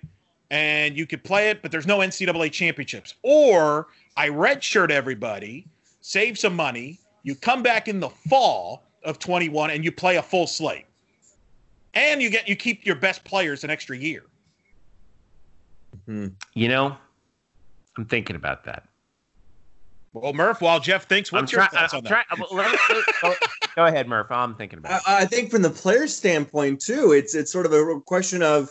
And you could play it, but there's no NCAA championships. Or I redshirt everybody, save some money, you come back in the fall of 21 and you play a full slate. And you get you keep your best players an extra year.
Hmm.
You know, I'm thinking about that.
Well, Murph, while Jeff thinks, what's
I'm
your
try-
thoughts
I'm
on that?
try- well, let me- go, <laughs> go ahead, Murph. I'm thinking about it.
I, I think from the player's standpoint too, it's it's sort of a question of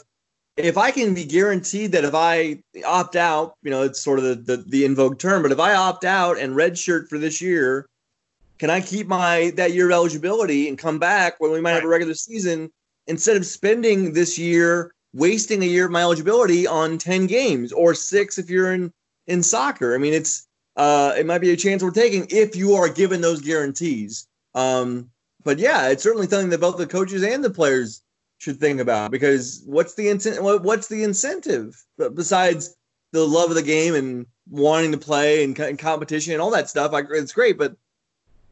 if I can be guaranteed that if I opt out, you know, it's sort of the the, the in vogue term, but if I opt out and redshirt for this year, can I keep my that year of eligibility and come back when we might have a regular season instead of spending this year wasting a year of my eligibility on 10 games or six if you're in in soccer. I mean, it's uh it might be a chance we're taking if you are given those guarantees. Um but yeah, it's certainly something that both the coaches and the players should think about because what's the incentive? What's the incentive besides the love of the game and wanting to play and, and competition and all that stuff? I, it's great, but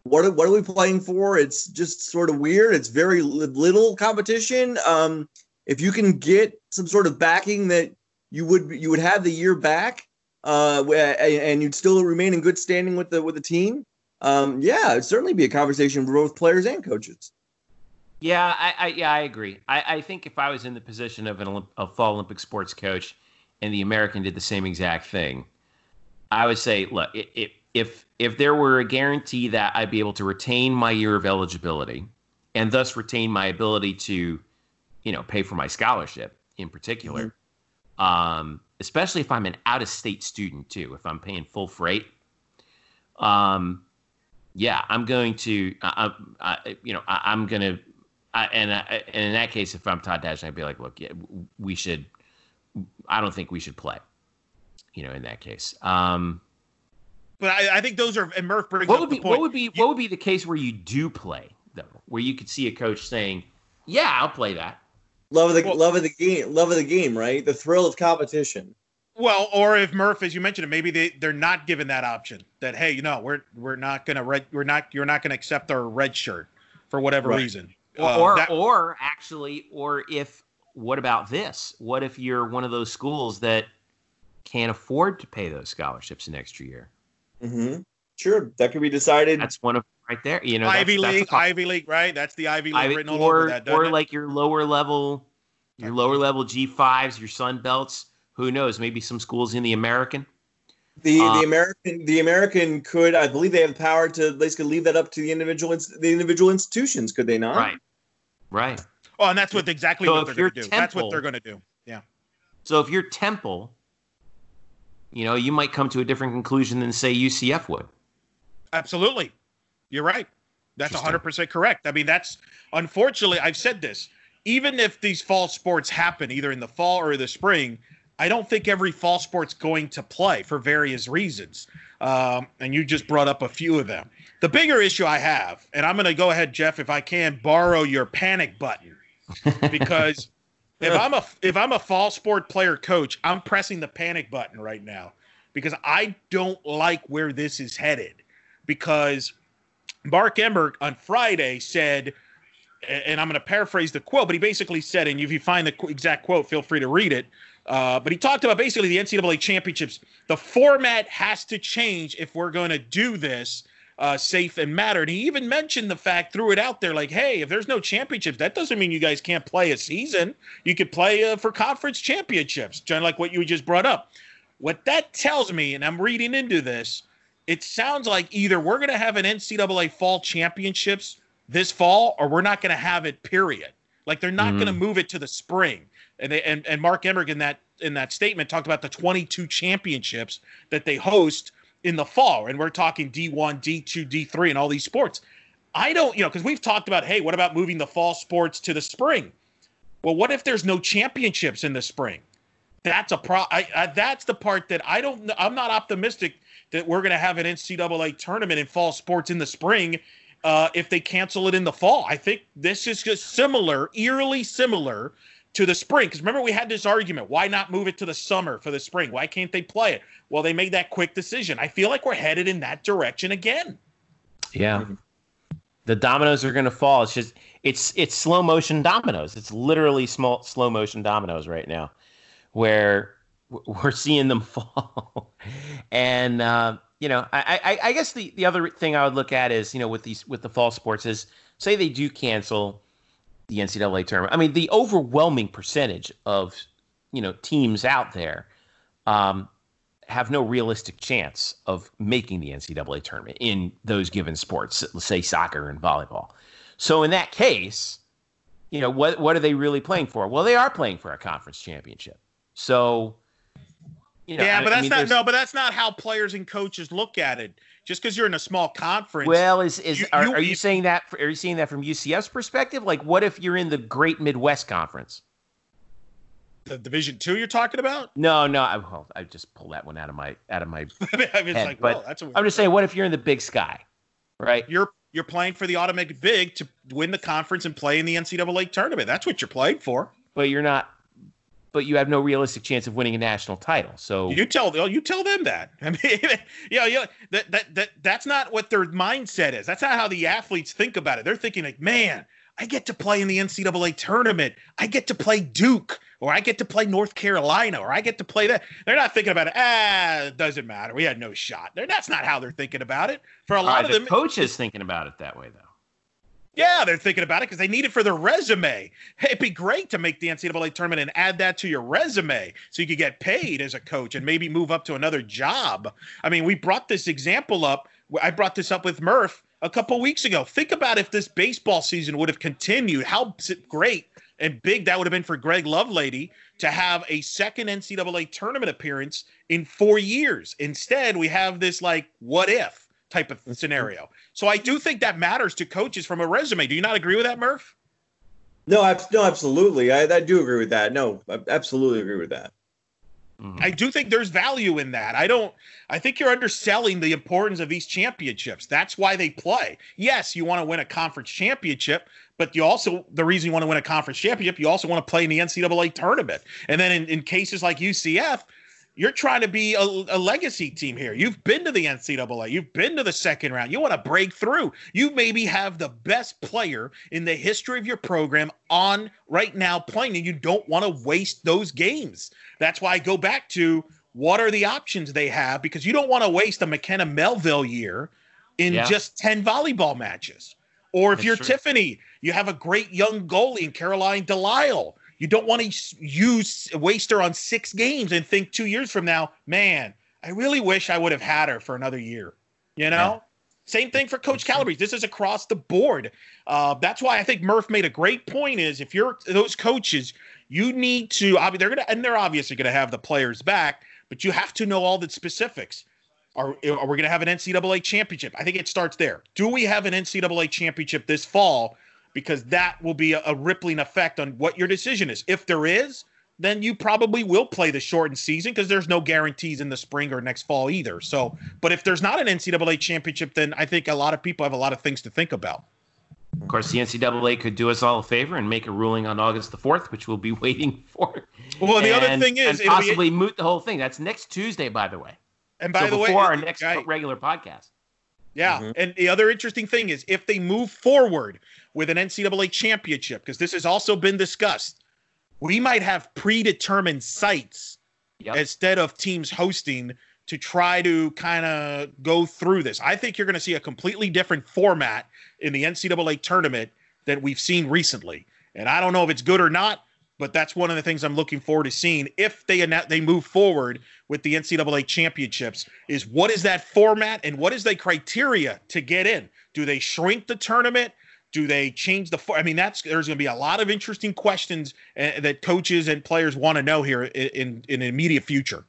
what are, what are we playing for? It's just sort of weird. It's very li- little competition. Um, if you can get some sort of backing that you would you would have the year back, uh, and you'd still remain in good standing with the with the team. Um, yeah, it'd certainly be a conversation for both players and coaches.
Yeah, I, I yeah, I agree. I, I think if I was in the position of an Olymp- a fall Olympic sports coach, and the American did the same exact thing, I would say, look, i- if if if there were a guarantee that I'd be able to retain my year of eligibility, and thus retain my ability to, you know, pay for my scholarship in particular, um, especially if I'm an out of state student too, if I'm paying full freight, um, yeah, I'm going to, I, I, I- you know, I, I'm going to, I, and, I, and in that case, if I'm Todd Dash, I'd be like, look, yeah, we should, I don't think we should play, you know, in that case. Um,
But I, I think those are and Murph brings
what
up
would
the
be,
point.
what would be, what would be the case where you do play though, where you could see a coach saying, yeah, I'll play that.
Love of the
Well-
love of the game, love of the game, right? The thrill of competition.
Well, or if Murph, as you mentioned, it maybe they they're not given that option. That hey, you know, we're we're not gonna red, we're not you're not gonna accept our red shirt for whatever
Right.
reason.
Or,
Uh,
or,
that-
or actually, or if what about this? What if you're one of those schools that can't afford to pay those scholarships an extra year?
Mm-hmm. Sure, that could be decided.
That's one of right there. You know,
Ivy
that's,
League,
that's
Ivy League, right? That's the Ivy League
Ivy-
written all
or
over that.
or
it?
like your lower level, your lower level G fives, your Sun Belts. Who knows? Maybe some schools in the American.
The
Uh,
the American the American could I believe they have the power to basically leave that up to the individual the individual institutions could they not?
Right. Right.
oh, and that's what exactly
So
what
if
they're going to do. That's what they're going to do. Yeah.
So if you're Temple, you know, you might come to a different conclusion than say UCF would.
Absolutely. You're right. That's 100% correct. I mean, that's unfortunately, I've said this. Even if these fall sports happen either in the fall or the spring, I don't think every fall sport's going to play for various reasons. Um, and you just brought up a few of them. The bigger issue I have, and I'm going to go ahead, Jeff, if I can borrow your panic button, because <laughs> if I'm a if I'm a fall sport player coach, I'm pressing the panic button right now because I don't like where this is headed. Because Mark Emmert on Friday said, and I'm going to paraphrase the quote, but he basically said, and if you find the exact quote, feel free to read it. Uh, but he talked about basically the NCAA championships. The format has to change if we're going to do this uh, safe and matter. And he even mentioned the fact, threw it out there, like, hey, if there's no championships, that doesn't mean you guys can't play a season. You could play uh, for conference championships, kind of like what you just brought up. What that tells me, and I'm reading into this, it sounds like either we're going to have an NCAA fall championships this fall, or we're not going to have it. Period. Like they're not
Mhm.
going to move it to the spring. And they and, and Mark Emmert in that in that statement talked about the 22 championships that they host in the fall, and we're talking D1, D2, D3, and all these sports. I don't, you know, because we've talked about, hey, what about moving the fall sports to the spring? Well, what if there's no championships in the spring? That's a pro. I, I, that's the part that I don't. I'm not optimistic that we're going to have an NCAA tournament in fall sports in the spring uh, if they cancel it in the fall. I think this is just similar, eerily similar to the spring. Because remember, we had this argument: why not move it to the summer for the spring? Why can't they play it? Well, they made that quick decision. I feel like we're headed in that direction again.
Yeah. The dominoes are going to fall. It's just it's it's slow motion dominoes. It's literally small slow motion dominoes right now, where <laughs> we're seeing them <laughs> fall. and uh, you know, I, I I guess the the other thing I would look at is you know with these with the fall sports is say they do cancel the NCAA tournament. I mean, the overwhelming percentage of you know teams out there um, have no realistic chance of making the NCAA tournament in those given sports, let's say soccer and volleyball. So in that case, you know what what are they really playing for? Well, they are playing for a conference championship. So you know,
yeah, but
I
that's
mean,
not no, but that's not how players and coaches look at it. Just because you're in a small conference,
Well, is is
You-
are,
you-
are you saying that? Are you seeing that from UCF's perspective? Like, what if you're in the Great Midwest Conference?
the Division Two you're talking about.
No, no. I, well, I just pulled that one out of my out of my. <laughs>
I mean, it's
Head,
like,
but
well, that's a,
I'm just saying, what if you're in the Big Sky, right?
you're you're playing for the automatic big to win the conference and play in the NCAA tournament. That's what you're playing for.
But you're not. But you have no realistic chance of winning a national title. So
You tell oh, you tell them that. <laughs> I mean, <laughs> yeah, yeah, that, that that that's not what their mindset is. That's not how the athletes think about it. They're thinking like, man, I get to play in the NCAA tournament. I get to play Duke, or I get to play North Carolina, or I get to play that. They're not thinking about it. Ah, it doesn't matter. We had no shot. They're, that's not how they're thinking about it. For a lot
right,
of
the
them,
coach is thinking about it that way, though.
Yeah, they're thinking about it because they need it for their resume. Hey, it'd be great to make the NCAA tournament and add that to your resume so you could get paid as a coach and maybe move up to another job. I mean, we brought this example up. I brought this up with Murph a couple weeks ago. Think about if this baseball season would have continued, how great and big that would have been for Greg Lovelady to have a second NCAA tournament appearance in four years. Instead, we have this like, what if? Type of mm-hmm. scenario. So I do think that matters to coaches from a resume. Do you not agree with that, Murph?
No, no, absolutely. I, I do agree with that. No, I absolutely agree with that.
I do think there's value in that. I don't I think you're underselling the importance of these championships. That's why they play. Yes, you want to win a conference championship, but you also the reason you want to win a conference championship, you also want to play in the NCAA tournament. And then in, in cases like UCF, you're trying to be a, a, legacy team here. You've been to the NCAA, you've been to the second round. You want to break through. You maybe have the best player in the history of your program on right now playing, and you don't want to waste those games. That's why I go back to what are the options they have because you don't want to waste a McKenna Melville year in yeah. just 10 volleyball matches. Or if That's you're true. Tiffany, you have a great young goalie in Caroline Delisle you don't want to use waste her on six games and think two years from now, man, I really wish I would have had her for another year. You know. Yeah. Same thing for Coach Calabrese. This is across the board. Uh, that's why I think Murph made a great point. Is if you're those coaches, you need to. They're gonna and they're obviously gonna have the players back, but you have to know all the specifics. Are, are we going to have an NCAA championship? I think it starts there. Do we have an NCAA championship this fall? Because that will be a, a rippling effect on what your decision is. If there is, then you probably will play the shortened season because there's no guarantees in the spring or next fall either. So, but if there's not an NCAA championship, then I think a lot of people have a lot of things to think about.
Of course, the NCAA could do us all a favor and make a ruling on August the 4th, which we'll be <laughs> waiting for.
Well, the and, other thing is,
and possibly be, moot the whole thing. That's next Tuesday, by the way.
And by
so
the
before
way,
before our next right. regular podcast.
Yeah. Mm-hmm. And the other interesting thing is if they move forward with an NCAA championship, because this has also been discussed, we might have predetermined sites yep. instead of teams hosting to try to kind of go through this. I think you're going to see a completely different format in the NCAA tournament that we've seen recently. And I don't know if it's good or not, but that's one of the things I'm looking forward to seeing if they they move forward with the NCAA championships. Is what is that format and what is the criteria to get in? Do they shrink the tournament? Do they change the? I mean, that's there's going to be a lot of interesting questions uh, that coaches and players want to know here in in, in immediate future.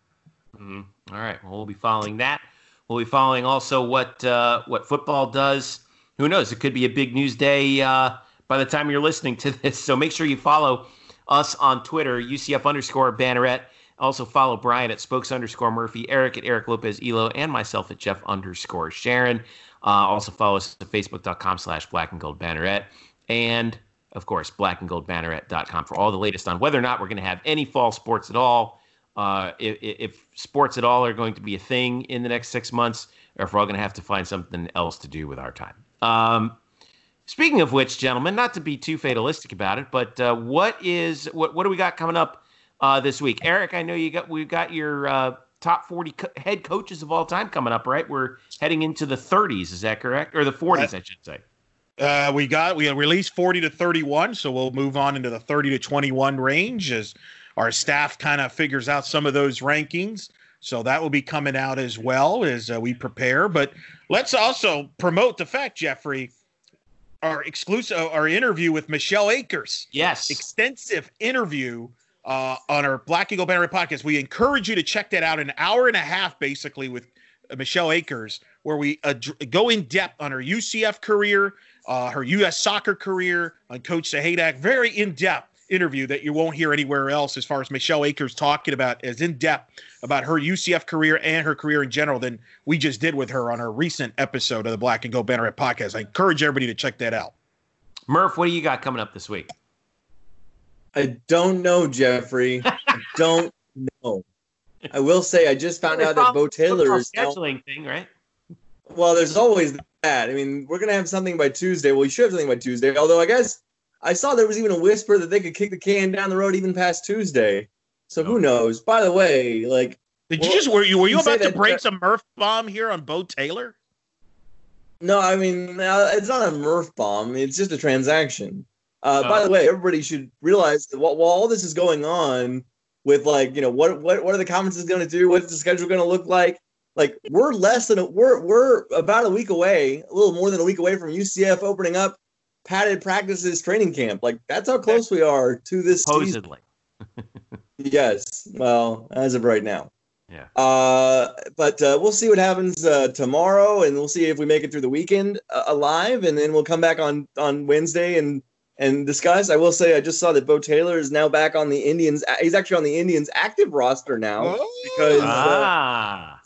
Mm-hmm. All right, well, we'll be following that. We'll be following also what uh, what football does. Who knows? It could be a big news day uh, by the time you're listening to this. So make sure you follow us on Twitter, UCF underscore Banneret. Also follow Brian at Spokes underscore Murphy, Eric at Eric Lopez Elo, and myself at Jeff underscore Sharon. Uh, also follow us at facebook.com slash black and gold banneret. And of course, black and gold blackandgoldbanneret.com for all the latest on whether or not we're going to have any fall sports at all. Uh, if, if, sports at all are going to be a thing in the next six months, or if we're all going to have to find something else to do with our time. Um, Speaking of which, gentlemen, not to be too fatalistic about it, but uh, what is what what do we got coming up uh, this week? Eric, I know you got we've got your uh, top forty co- head coaches of all time coming up, right? We're heading into the 30s, is that correct, or the 40s, I should say?
Uh, we got we released 40 to 31, so we'll move on into the 30 to 21 range as our staff kind of figures out some of those rankings. So that will be coming out as well as uh, we prepare. But let's also promote the fact, Jeffrey our exclusive our interview with Michelle Akers.
Yes,
extensive interview uh, on our Black Eagle Banner podcast. We encourage you to check that out. An hour and a half, basically, with uh, Michelle Akers, where we uh, go in depth on her UCF career, uh, her U.S. soccer career, on Coach Sahaydak. Very in depth interview that you won't hear anywhere else as far as Michelle Akers talking about as in depth about her UCF career and her career in general than we just did with her on her recent episode of the Black and Gold Banneret podcast. I encourage everybody to check that out.
Murph, what do you got coming up this week?
I don't know, Jeffrey. <laughs> I don't know. I will say I just found out that Beau Taylor is
scheduling now, thing, right?
Well, there's always that. I mean, we're gonna have something by Tuesday. Well, you should have something by Tuesday. Although I guess I saw there was even a whisper that they could kick the can down the road even past Tuesday. So who knows? By the way, like,
did you just were you were you, about to break some Murph bomb here on Beau Taylor?
No, I mean it's not a Murph bomb. It's just a transaction. Uh, oh. By the way, everybody should realize that while, while all this is going on, with like you know what what what are the conferences going to do? What's the schedule going to look like? Like we're less than a, we're we're about a week away, a little more than a week away from UCF opening up padded practices training camp. Like that's how close we are to this.
Supposedly. <laughs>
yes. Well, as of right now.
Yeah.
Uh, but uh, we'll see what happens uh, tomorrow, and we'll see if we make it through the weekend uh, alive, and then we'll come back on on Wednesday and and discuss. I will say I just saw that Beau Taylor is now back on the Indians. He's actually on the Indians active roster now oh. because uh, ah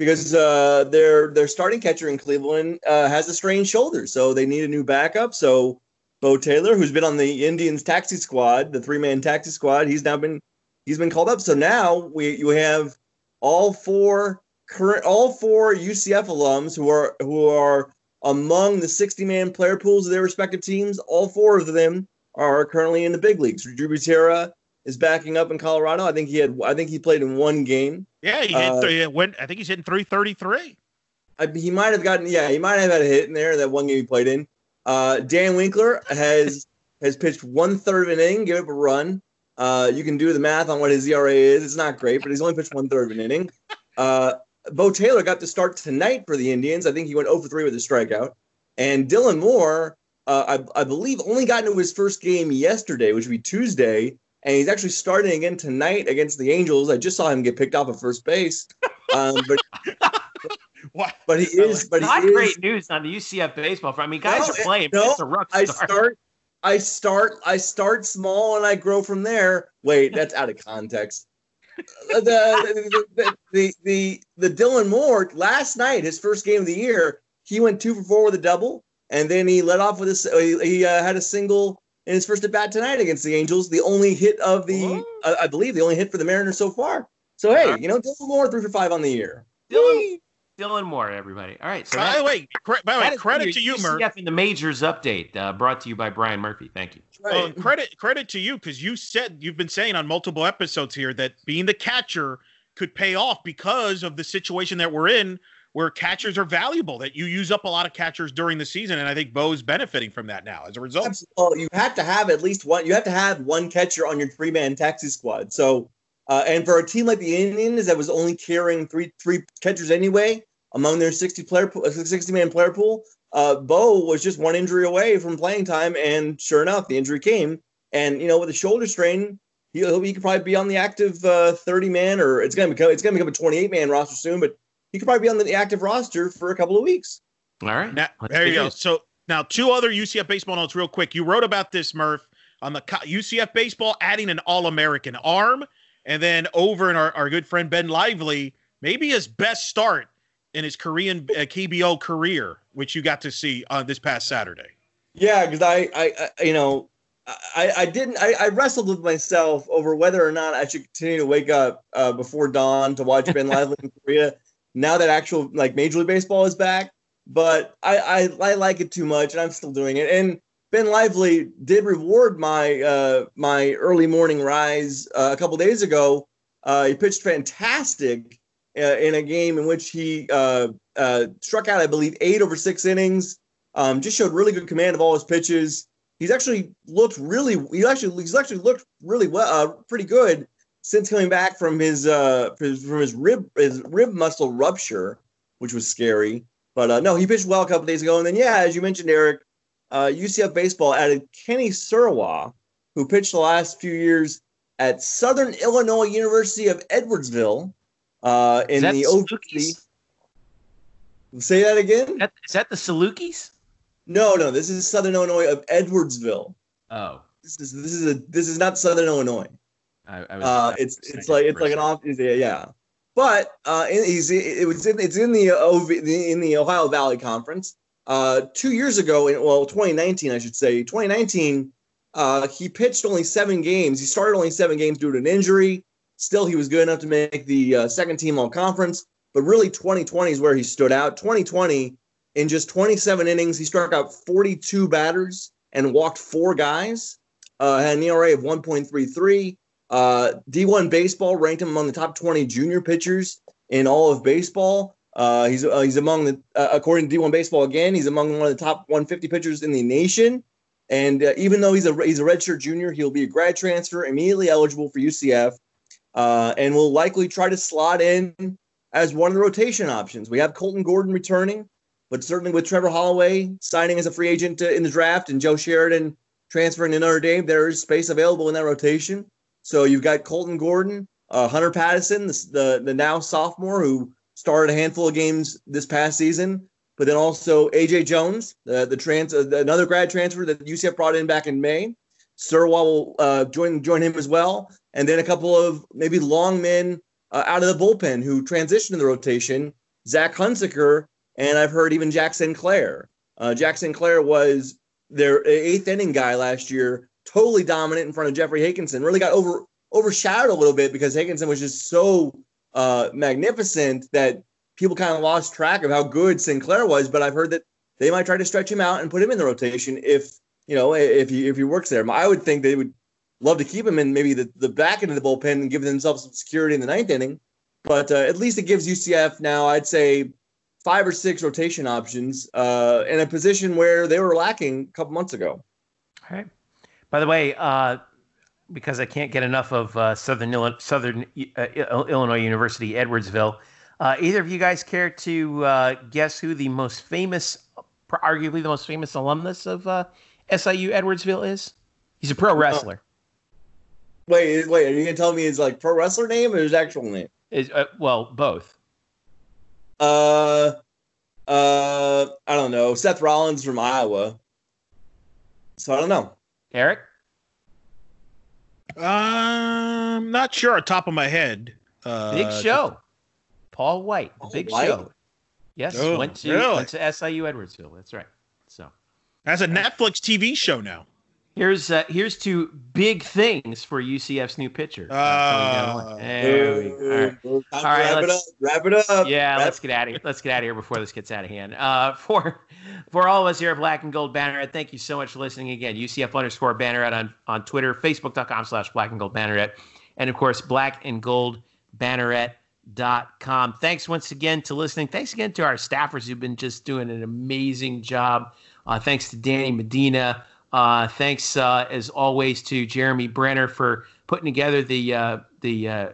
because uh, their their starting catcher in Cleveland uh, has a strained shoulder, so they need a new backup. So Beau Taylor, who's been on the Indians taxi squad, the three man taxi squad, he's now been he's been called up. So now we you have all four current, all four UCF alums who are who are among the 60 man player pools of their respective teams. All four of them are currently in the big leagues. Drew Butera is backing up in Colorado. I think he had. I think he played in one game.
Yeah, he hit. Uh, three, went. I think he's hitting 333.
I, he might have gotten. Yeah, he might have had a hit in there that one game he played in. Uh, Dan Winkler has <laughs> has pitched one third of an inning, give up a run. Uh, you can do the math on what his ERA is. It's not great, but he's only pitched one third of an inning. Uh, Beau Taylor got to start tonight for the Indians. I think he went 0 for 3 with a strikeout. And Dylan Moore, uh, I, I, believe, only got into his first game yesterday, which would be Tuesday. And he's actually starting again tonight against the Angels. I just saw him get picked off at first base. Um, but <laughs>
what?
But he <laughs> is. But
not
he
great
is,
news on the UCF baseball front. I mean, guys
no,
are playing.
No,
it's a rough start.
I
start.
start. I start. I start small and I grow from there. Wait, that's out of context. the, the, the, the the the Dylan Moore last night, his first game of the year, he went two for four with a double, and then he let off with a he, he uh, had a single in his first at bat tonight against the Angels. The only hit of the, uh, I believe, the only hit for the Mariners so far. So hey, you know, Dylan Moore three for five on the year.
Dylan, Dylan Moore, everybody. All right. So
by the way, cre- by the way, credit to you,
Murph. in the majors update uh, brought to you by Brian Murphy. Thank you.
Right. Well, credit credit to you because you said you've been saying on multiple episodes here that being the catcher could pay off because of the situation that we're in where catchers are valuable that you use up a lot of catchers during the season and i think Beau's benefiting from that now as a result.
Well you have to have at least one you have to have one catcher on your three-man taxi squad. So uh, and for a team like the indians that was only carrying three three catchers anyway among their 60 player 60 man player pool uh, bo was just one injury away from playing time and sure enough the injury came. And you know with a shoulder strain he, he could probably be on the active uh, 30 man or it's gonna become it's gonna become a 28 man roster soon but he could probably be on the active roster for a couple of weeks.
All right.
Now, there you go. So now two other UCF baseball notes real quick. You wrote about this, Murph, on the UCF baseball adding an All-American arm, and then over in our, our good friend Ben Lively, maybe his best start in his Korean uh, KBO career, which you got to see on uh, this past Saturday.
Yeah, because I, I, I, you know, I, I didn't. I, I, wrestled with myself over whether or not I should continue to wake up uh, before dawn to watch Ben Lively in Korea now that actual like Major League Baseball is back. But I, I, I like it too much, and I'm still doing it. And Ben Lively did reward my uh, my early morning rise uh, a couple days ago. Uh, he pitched fantastic uh, in a game in which he uh, uh, struck out, I believe, eight over six innings. Um, just showed really good command of all his pitches. He's actually looked really. He actually he's actually looked really well, pretty good since coming back from his uh from his rib his rib muscle rupture, which was scary. But uh, no, he pitched well a couple days ago. And then yeah, as you mentioned, Eric, uh, UCF baseball added Kenny Serwa, who pitched the last few years at Southern Illinois University of Edwardsville uh, in the OVC. Say that again. Is
that, is that the Salukis?
No, no. This is Southern Illinois of Edwardsville.
Oh,
this is this is a this is not Southern Illinois.
I, I was,
uh, it's it's like it's like an off yeah, yeah. But uh, he's it was in, it's in the OV, in the Ohio Valley Conference. Uh, two years ago, in well, 2019, I should say, 2019, uh, he pitched only seven games. He started only seven games due to an injury. Still, he was good enough to make the uh, second team all conference. But really, 2020 is where he stood out. 2020, in just 27 innings, he struck out 42 batters and walked four guys. Uh, had an ERA of 1.33. Uh, D1 baseball ranked him among the top 20 junior pitchers in all of baseball. Uh, he's uh, he's among the uh, according to D1 baseball again. He's among one of the top 150 pitchers in the nation. And uh, even though he's a he's a redshirt junior, he'll be a grad transfer, immediately eligible for UCF, uh, and will likely try to slot in as one of the rotation options. We have Colton Gordon returning, but certainly with Trevor Holloway signing as a free agent in the draft and Joe Sheridan transferring to Notre Dame, there is space available in that rotation. So you've got Colton Gordon, uh, Hunter Patterson, the, the, the now sophomore who started a handful of games this past season, but then also AJ Jones, the the trans uh, another grad transfer that UCF brought in back in May. Serwa will uh, join join him as well, and then a couple of maybe long men uh, out of the bullpen who transitioned in the rotation. Zach Hunsaker, and I've heard even Jack Sinclair. Uh, Jack Sinclair was their eighth inning guy last year totally dominant in front of Jeffrey Hakinson. Really got over overshadowed a little bit because Hakinson was just so uh, magnificent that people kind of lost track of how good Sinclair was. But I've heard that they might try to stretch him out and put him in the rotation if you know if he if he works there. I would think they would love to keep him in maybe the, the back end of the bullpen and give themselves some security in the ninth inning. But uh, at least it gives UCF now, I'd say, five or six rotation options uh, in a position where they were lacking a couple months ago.
All right. By the way, uh, because I can't get enough of uh, Southern Illinois, Southern uh, Illinois University Edwardsville, uh, either of you guys care to uh, guess who the most famous, arguably the most famous alumnus of SIU Edwardsville is? He's a pro wrestler.
Wait, wait. Are you gonna tell me his like pro wrestler name or his actual name?
Is well, both.
Uh, uh, I don't know. Seth Rollins from Iowa. So I don't know.
Eric?
I'm um, not sure on top of my head. Uh,
big show. Paul White, the big White? show. Yes, oh, went to really? went to SIU Edwardsville. That's right. So
that's a Netflix TV show now.
Here's uh, here's two big things for UCF's new pitcher.
Uh, there we, all right, all right wrap, it up, wrap it up.
Yeah,
wrap
let's get out of here. Let's get out of here before this gets out of hand. Uh, for for all of us here at Black and Gold Banneret, thank you so much for listening again. UCF underscore Banneret on on Twitter, Facebook.com slash Black and Gold Banneret, and of course Black and Gold Banneret.com. Thanks once again to listening. Thanks again to our staffers who've been just doing an amazing job. Uh, thanks to Danny Medina. Uh, thanks, uh, as always, to Jeremy Brenner for putting together the uh, the uh,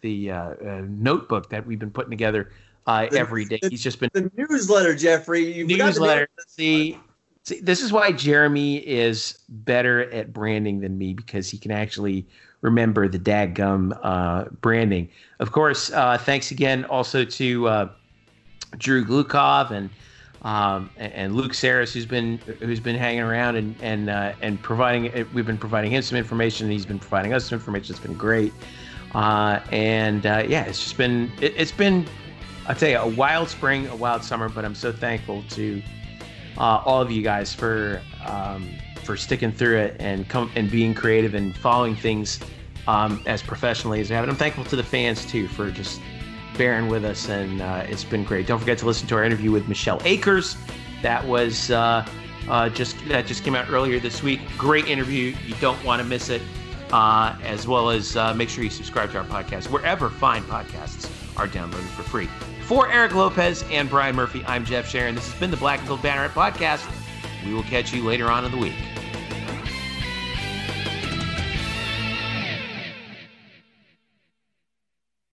the uh, uh, notebook that we've been putting together every day. He's just been
the newsletter, Jeffrey.
You newsletter. See, see, this is why Jeremy is better at branding than me because he can actually remember the dadgum uh, branding. Of course, thanks again also to Drew Glukov and um, and, Luke Saris, who's been who's been hanging around and and uh, and providing. We've been providing him some information. And he's been providing us some information. It's been great. Uh, and uh, yeah, it's just been it, has been I'll tell you a wild spring, a wild summer. But I'm so thankful to uh, all of you guys for um, for sticking through it and come and being creative and following things um, as professionally as I have. And I'm thankful to the fans too for just bearing with us, and uh, it's been great. Don't forget to listen to our interview with Michelle Akers. That was uh, uh, just that just came out earlier this week. Great interview. You don't want to miss it. Uh, as well as uh, make sure you subscribe to our podcast wherever fine podcasts are downloaded for free. For Eric Lopez and Brian Murphy, I'm Jeff Sharon. This has been the Black and Gold Banneret podcast. We will catch you later on in the week.